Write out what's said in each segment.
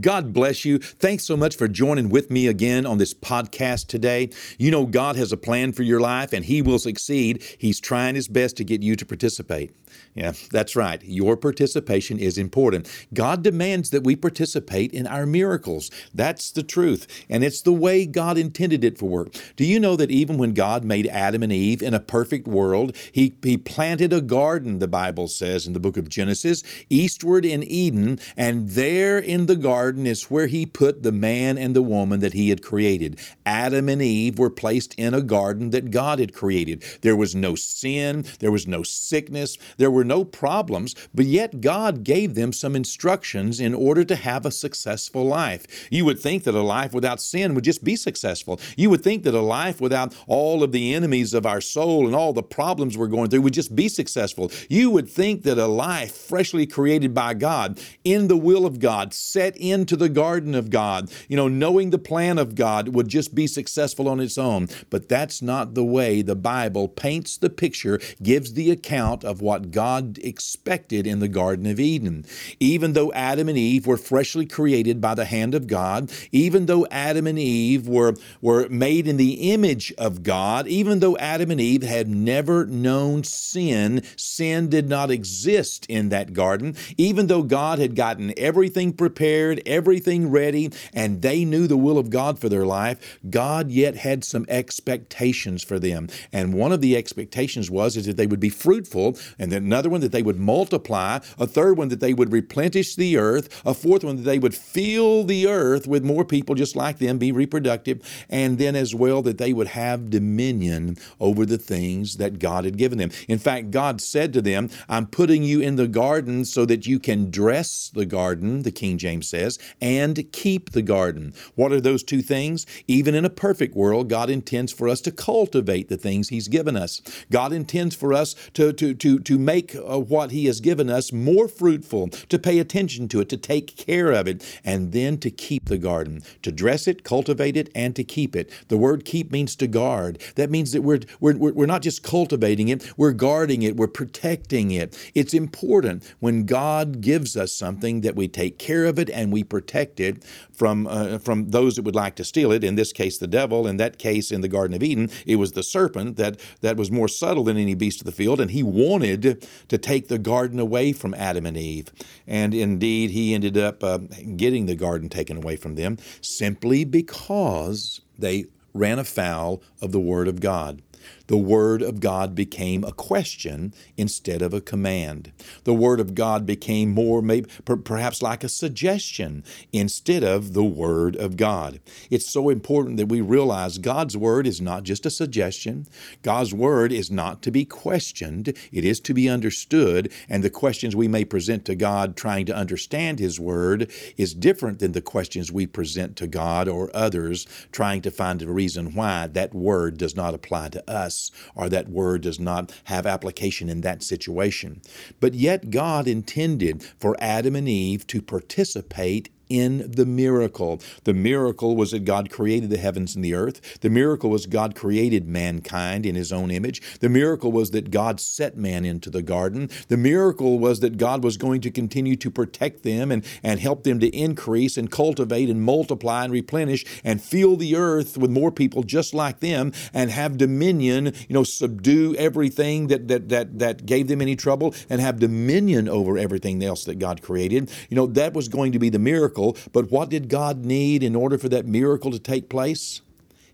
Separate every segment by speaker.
Speaker 1: God bless you. Thanks so much for joining with me again on this podcast today. You know, God has a plan for your life and He will succeed. He's trying His best to get you to participate. Yeah, that's right. Your participation is important. God demands that we participate in our miracles. That's the truth. And it's the way God intended it for work. Do you know that even when God made Adam and Eve in a perfect world, He, he planted a garden, the Bible says in the book of Genesis, eastward in Eden, and there in the garden is where He put the man and the woman that He had created. Adam and Eve were placed in a garden that God had created. There was no sin, there was no sickness, there were no problems, but yet God gave them some instructions in order to have a successful life. You would think that a life without sin would just be successful. You would think that a life without all of the enemies of our soul and all the problems we're going through would just be successful. You would think that a life freshly created by God, in the will of God, set into the garden of God, you know, knowing the plan of God would just be successful on its own. But that's not the way the Bible paints the picture, gives the account of what God expected in the Garden of Eden. Even though Adam and Eve were freshly created by the hand of God, even though Adam and Eve were, were made in the image of God, even though Adam and Eve had never known sin, sin did not exist in that garden, even though God had gotten everything prepared, everything ready, and they knew the will of God for their life, God yet had some expectations for them. And one of the expectations was is that they would be fruitful and then another one that they would multiply, a third one that they would replenish the earth, a fourth one that they would fill the earth with more people just like them, be reproductive, and then as well that they would have dominion over the things that God had given them. In fact, God said to them, I'm putting you in the garden so that you can dress the garden, the King James says, and keep the garden. What are those two things? Even in a perfect world, God intends for us to cultivate the things He's given us. God intends for us to, to, to, to make make uh, what He has given us more fruitful, to pay attention to it, to take care of it, and then to keep the garden, to dress it, cultivate it, and to keep it. The word keep means to guard. That means that we're, we're, we're not just cultivating it, we're guarding it, we're protecting it. It's important when God gives us something that we take care of it and we protect it from, uh, from those that would like to steal it. In this case, the devil. In that case, in the Garden of Eden, it was the serpent that, that was more subtle than any beast of the field, and he wanted to take the garden away from Adam and Eve. And indeed, he ended up uh, getting the garden taken away from them simply because they ran afoul of the Word of God the Word of God became a question instead of a command. The Word of God became more, maybe, perhaps like a suggestion instead of the Word of God. It's so important that we realize God's Word is not just a suggestion. God's Word is not to be questioned, it is to be understood. And the questions we may present to God trying to understand His Word is different than the questions we present to God or others trying to find a reason why that Word does not apply to us or that word does not have application in that situation. But yet, God intended for Adam and Eve to participate in the miracle. The miracle was that God created the heavens and the earth. The miracle was God created mankind in his own image. The miracle was that God set man into the garden. The miracle was that God was going to continue to protect them and, and help them to increase and cultivate and multiply and replenish and fill the earth with more people just like them and have dominion, you know, subdue everything that that that that gave them any trouble and have dominion over everything else that God created. You know, that was going to be the miracle miracle, but what did God need in order for that miracle to take place?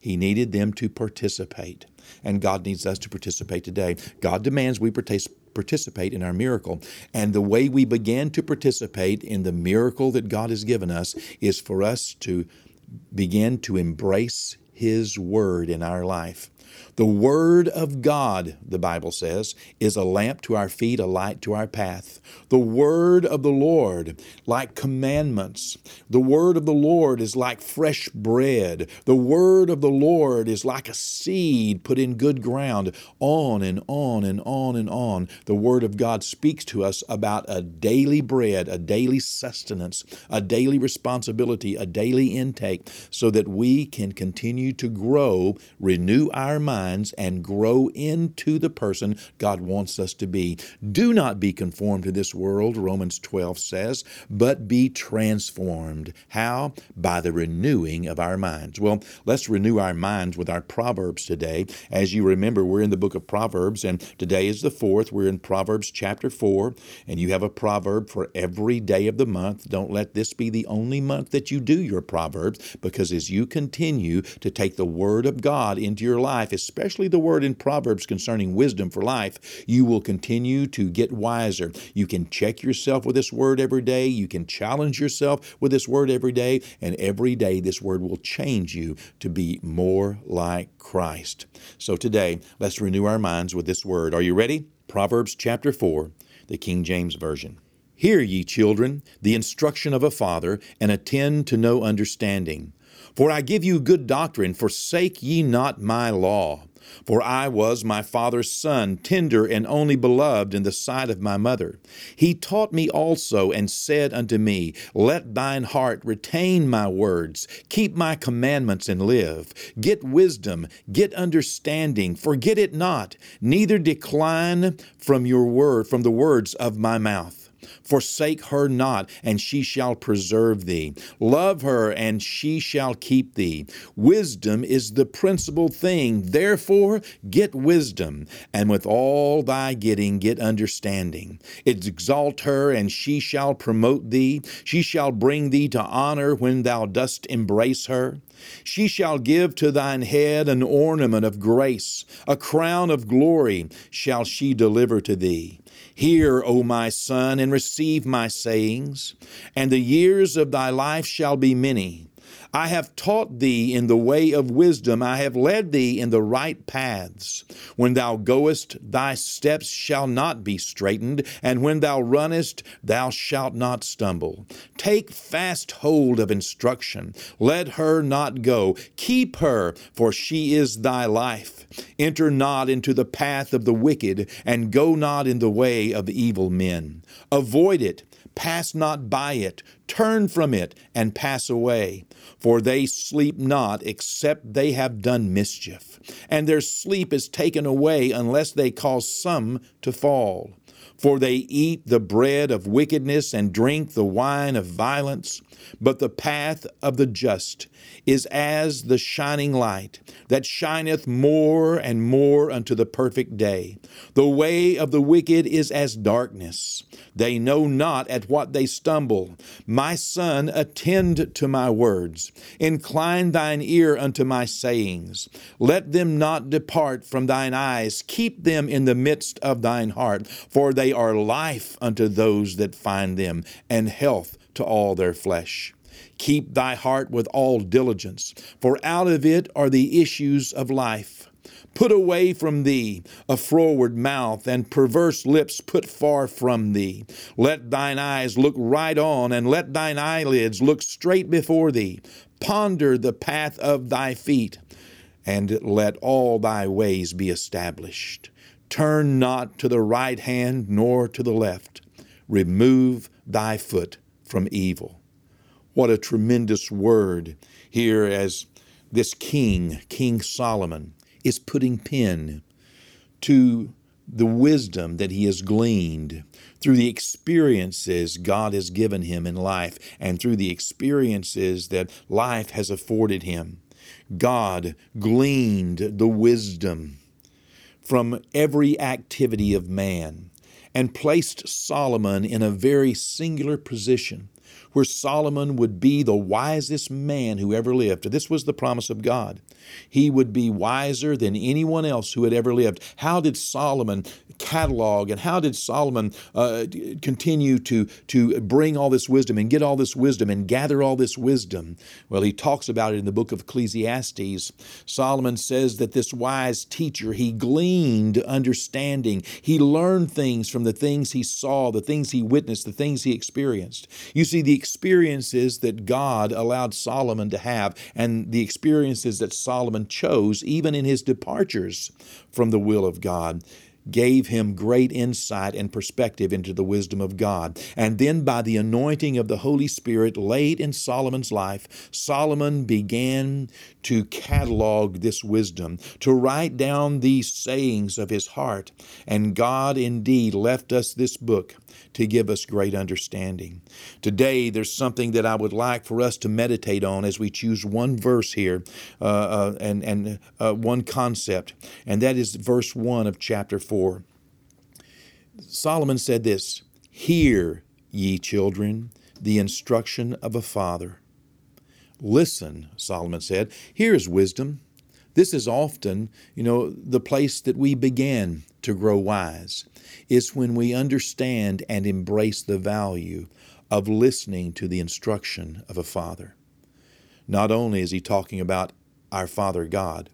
Speaker 1: He needed them to participate. And God needs us to participate today. God demands we participate in our miracle. And the way we begin to participate in the miracle that God has given us is for us to begin to embrace His Word in our life. The Word of God, the Bible says, is a lamp to our feet, a light to our path. The Word of the Lord, like commandments. The Word of the Lord is like fresh bread. The Word of the Lord is like a seed put in good ground. On and on and on and on. The Word of God speaks to us about a daily bread, a daily sustenance, a daily responsibility, a daily intake, so that we can continue to grow, renew our our minds and grow into the person God wants us to be. Do not be conformed to this world, Romans 12 says, but be transformed. How? By the renewing of our minds. Well, let's renew our minds with our Proverbs today. As you remember, we're in the book of Proverbs, and today is the fourth. We're in Proverbs chapter 4, and you have a proverb for every day of the month. Don't let this be the only month that you do your Proverbs, because as you continue to take the Word of God into your life, especially the word in Proverbs concerning wisdom for life, you will continue to get wiser. You can check yourself with this word every day. You can challenge yourself with this word every day, and every day this word will change you to be more like Christ. So today, let's renew our minds with this word. Are you ready? Proverbs chapter 4, the King James Version. Hear ye, children, the instruction of a father, and attend to know understanding. For I give you good doctrine, forsake ye not my law. For I was my father's son, tender and only beloved in the sight of my mother. He taught me also, and said unto me, Let thine heart retain my words, keep my commandments, and live. Get wisdom, get understanding, forget it not, neither decline from your word, from the words of my mouth. Forsake her not, and she shall preserve thee. Love her, and she shall keep thee. Wisdom is the principal thing. Therefore, get wisdom, and with all thy getting, get understanding. Exalt her, and she shall promote thee. She shall bring thee to honor when thou dost embrace her. She shall give to thine head an ornament of grace, a crown of glory shall she deliver to thee. Hear, O my son, and receive my sayings, and the years of thy life shall be many. I have taught thee in the way of wisdom, I have led thee in the right paths. When thou goest, thy steps shall not be straitened, and when thou runnest, thou shalt not stumble. Take fast hold of instruction, let her not go. Keep her, for she is thy life. Enter not into the path of the wicked, and go not in the way of evil men. Avoid it Pass not by it, turn from it, and pass away. For they sleep not, except they have done mischief, and their sleep is taken away unless they cause some to fall. For they eat the bread of wickedness and drink the wine of violence. But the path of the just is as the shining light that shineth more and more unto the perfect day. The way of the wicked is as darkness. They know not at what they stumble. My son, attend to my words. Incline thine ear unto my sayings. Let them not depart from thine eyes. Keep them in the midst of thine heart, for they are life unto those that find them, and health to all their flesh. Keep thy heart with all diligence, for out of it are the issues of life. Put away from thee a froward mouth, and perverse lips put far from thee. Let thine eyes look right on, and let thine eyelids look straight before thee. Ponder the path of thy feet, and let all thy ways be established. Turn not to the right hand nor to the left. Remove thy foot from evil. What a tremendous word here as this king, King Solomon, is putting pen to the wisdom that he has gleaned through the experiences God has given him in life and through the experiences that life has afforded him. God gleaned the wisdom from every activity of man and placed Solomon in a very singular position where Solomon would be the wisest man who ever lived. This was the promise of God. He would be wiser than anyone else who had ever lived. How did Solomon catalog and how did Solomon uh, continue to, to bring all this wisdom and get all this wisdom and gather all this wisdom? Well, he talks about it in the book of Ecclesiastes. Solomon says that this wise teacher, he gleaned understanding. He learned things from the things he saw, the things he witnessed, the things he experienced. You see, the experiences that God allowed Solomon to have and the experiences that Solomon chose, even in his departures from the will of God, gave him great insight and perspective into the wisdom of God. And then, by the anointing of the Holy Spirit laid in Solomon's life, Solomon began to catalog this wisdom, to write down these sayings of his heart. And God indeed left us this book to give us great understanding. Today, there's something that I would like for us to meditate on as we choose one verse here uh, uh, and, and uh, one concept, and that is verse 1 of chapter 4. Solomon said this Hear, ye children, the instruction of a father. Listen, Solomon said. Here is wisdom. This is often, you know, the place that we begin to grow wise It's when we understand and embrace the value of listening to the instruction of a father. Not only is he talking about our Father God,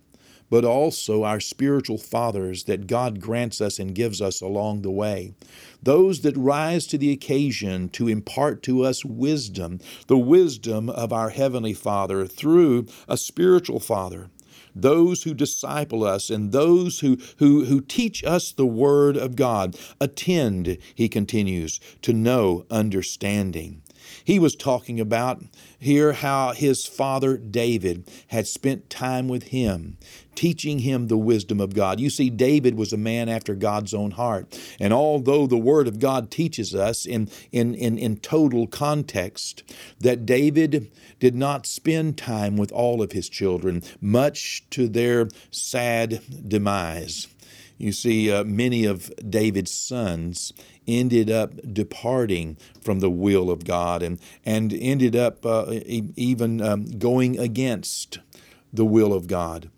Speaker 1: but also our spiritual fathers that God grants us and gives us along the way. Those that rise to the occasion to impart to us wisdom, the wisdom of our Heavenly Father through a spiritual Father those who disciple us and those who, who, who teach us the Word of God. Attend, he continues, to know understanding. He was talking about here how his father David had spent time with him, teaching him the wisdom of God. You see, David was a man after God's own heart. And although the Word of God teaches us in, in, in, in total context that David did not spend time with all of his children, much to their sad demise. You see, uh, many of David's sons ended up departing from the will of God and, and ended up uh, even um, going against the will of God.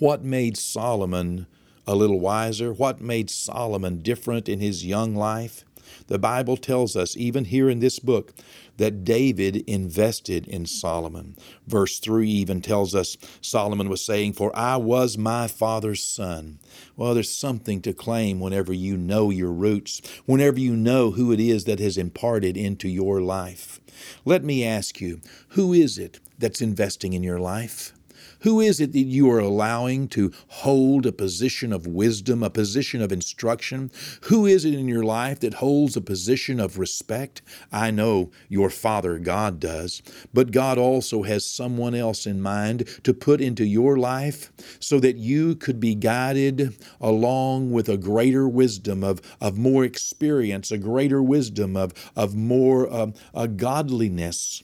Speaker 1: What made Solomon a little wiser? What made Solomon different in his young life? The Bible tells us, even here in this book, that David invested in Solomon. Verse 3 even tells us Solomon was saying, For I was my father's son. Well, there's something to claim whenever you know your roots, whenever you know who it is that has imparted into your life. Let me ask you, who is it that's investing in your life? Who is it that you are allowing to hold a position of wisdom, a position of instruction? Who is it in your life that holds a position of respect? I know your Father God does, but God also has someone else in mind to put into your life so that you could be guided along with a greater wisdom of, of more experience, a greater wisdom of, of more um, a godliness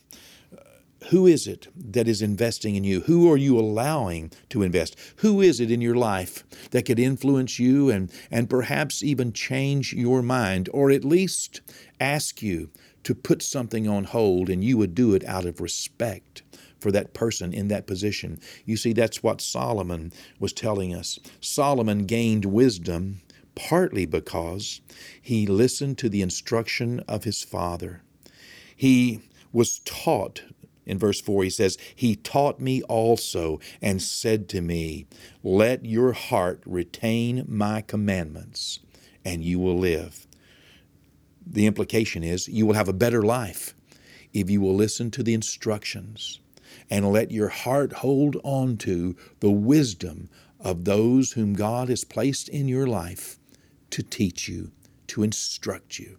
Speaker 1: who is it that is investing in you? Who are you allowing to invest? Who is it in your life that could influence you and, and perhaps even change your mind, or at least ask you to put something on hold and you would do it out of respect? for that person in that position. You see, that's what Solomon was telling us. Solomon gained wisdom partly because he listened to the instruction of his father. He was taught in verse 4, he says, He taught me also and said to me, Let your heart retain my commandments, and you will live. The implication is you will have a better life if you will listen to the instructions and let your heart hold on to the wisdom of those whom God has placed in your life to teach you, to instruct you.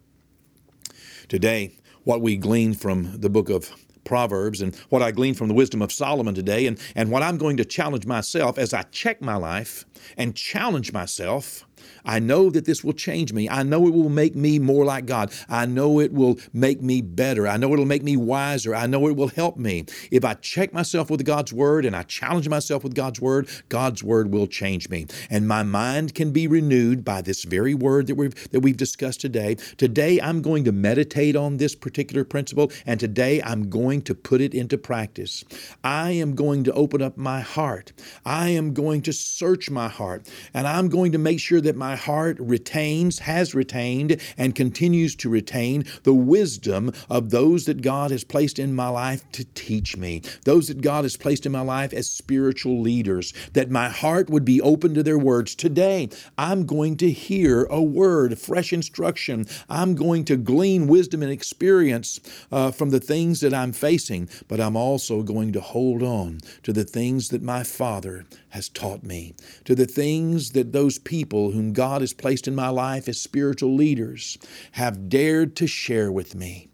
Speaker 1: Today, what we glean from the book of Proverbs and what I gleaned from the wisdom of Solomon today, and, and what I'm going to challenge myself as I check my life and challenge myself I know that this will change me. I know it will make me more like God. I know it will make me better. I know it'll make me wiser. I know it will help me. If I check myself with God's Word and I challenge myself with God's Word, God's Word will change me. And my mind can be renewed by this very word that we've, that we've discussed today. Today, I'm going to meditate on this particular principle, and today I'm going to put it into practice. I am going to open up my heart. I am going to search my heart, and I'm going to make sure that that my heart retains, has retained, and continues to retain the wisdom of those that God has placed in my life to teach me, those that God has placed in my life as spiritual leaders, that my heart would be open to their words. Today, I'm going to hear a word, fresh instruction. I'm going to glean wisdom and experience uh, from the things that I'm facing, but I'm also going to hold on to the things that my Father has taught me, to the things that those people whom God has placed in my life as spiritual leaders have dared to share with me.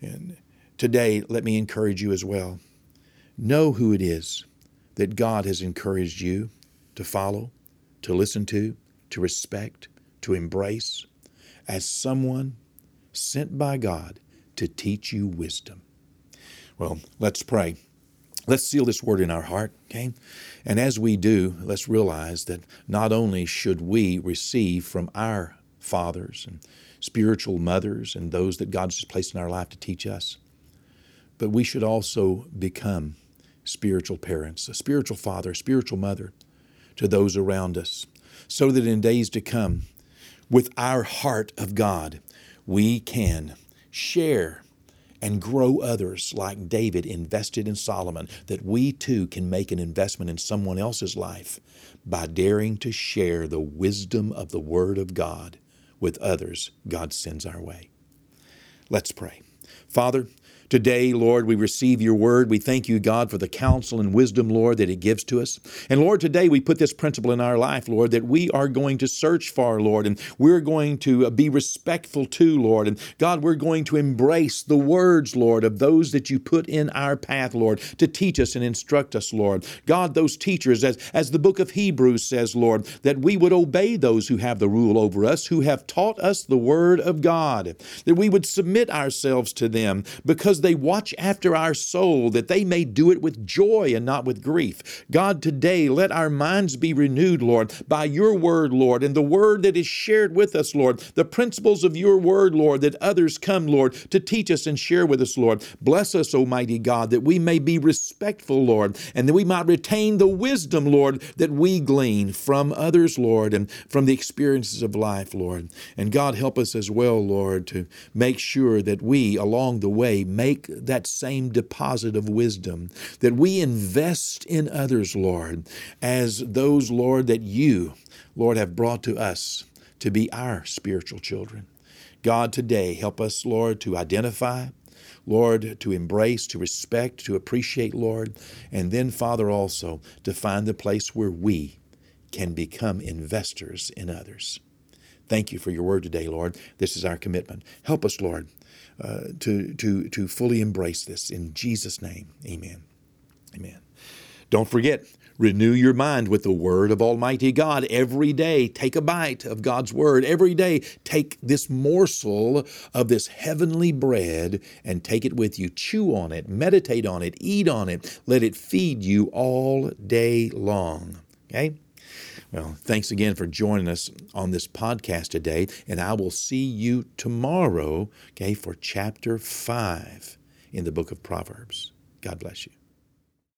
Speaker 1: And today, let me encourage you as well. Know who it is that God has encouraged you to follow, to listen to, to respect, to embrace as someone sent by God to teach you wisdom. Well, let's pray. Let's seal this word in our heart, okay? And as we do, let's realize that not only should we receive from our fathers and spiritual mothers and those that God's placed in our life to teach us, but we should also become spiritual parents, a spiritual father, a spiritual mother to those around us, so that in days to come, with our heart of God, we can share and grow others like David invested in Solomon, that we too can make an investment in someone else's life by daring to share the wisdom of the Word of God with others God sends our way. Let's pray. Father, Today, Lord, we receive your word. We thank you, God, for the counsel and wisdom, Lord, that it gives to us. And Lord, today we put this principle in our life, Lord, that we are going to search for, Lord, and we're going to uh, be respectful to, Lord. And God, we're going to embrace the words, Lord, of those that you put in our path, Lord, to teach us and instruct us, Lord. God, those teachers, as, as the book of Hebrews says, Lord, that we would obey those who have the rule over us, who have taught us the word of God, that we would submit ourselves to them because because they watch after our soul, that they may do it with joy and not with grief. God, today let our minds be renewed, Lord, by your word, Lord, and the word that is shared with us, Lord, the principles of your word, Lord, that others come, Lord, to teach us and share with us, Lord. Bless us, Almighty God, that we may be respectful, Lord, and that we might retain the wisdom, Lord, that we glean from others, Lord, and from the experiences of life, Lord. And God, help us as well, Lord, to make sure that we, along the way, may make that same deposit of wisdom, that we invest in others, Lord, as those, Lord, that you, Lord, have brought to us to be our spiritual children. God, today, help us, Lord, to identify, Lord, to embrace, to respect, to appreciate, Lord, and then, Father, also to find the place where we can become investors in others. Thank you for your word today, Lord. This is our commitment. Help us, Lord, uh, to, to, to fully embrace this. In Jesus' name, amen. Amen. Don't forget, renew your mind with the Word of Almighty God every day. Take a bite of God's Word every day. Take this morsel of this heavenly bread and take it with you. Chew on it, meditate on it, eat on it. Let it feed you all day long. Okay? Well, thanks again for joining us on this podcast today, and I will see you tomorrow, okay, for chapter 5 in the book of Proverbs. God bless you.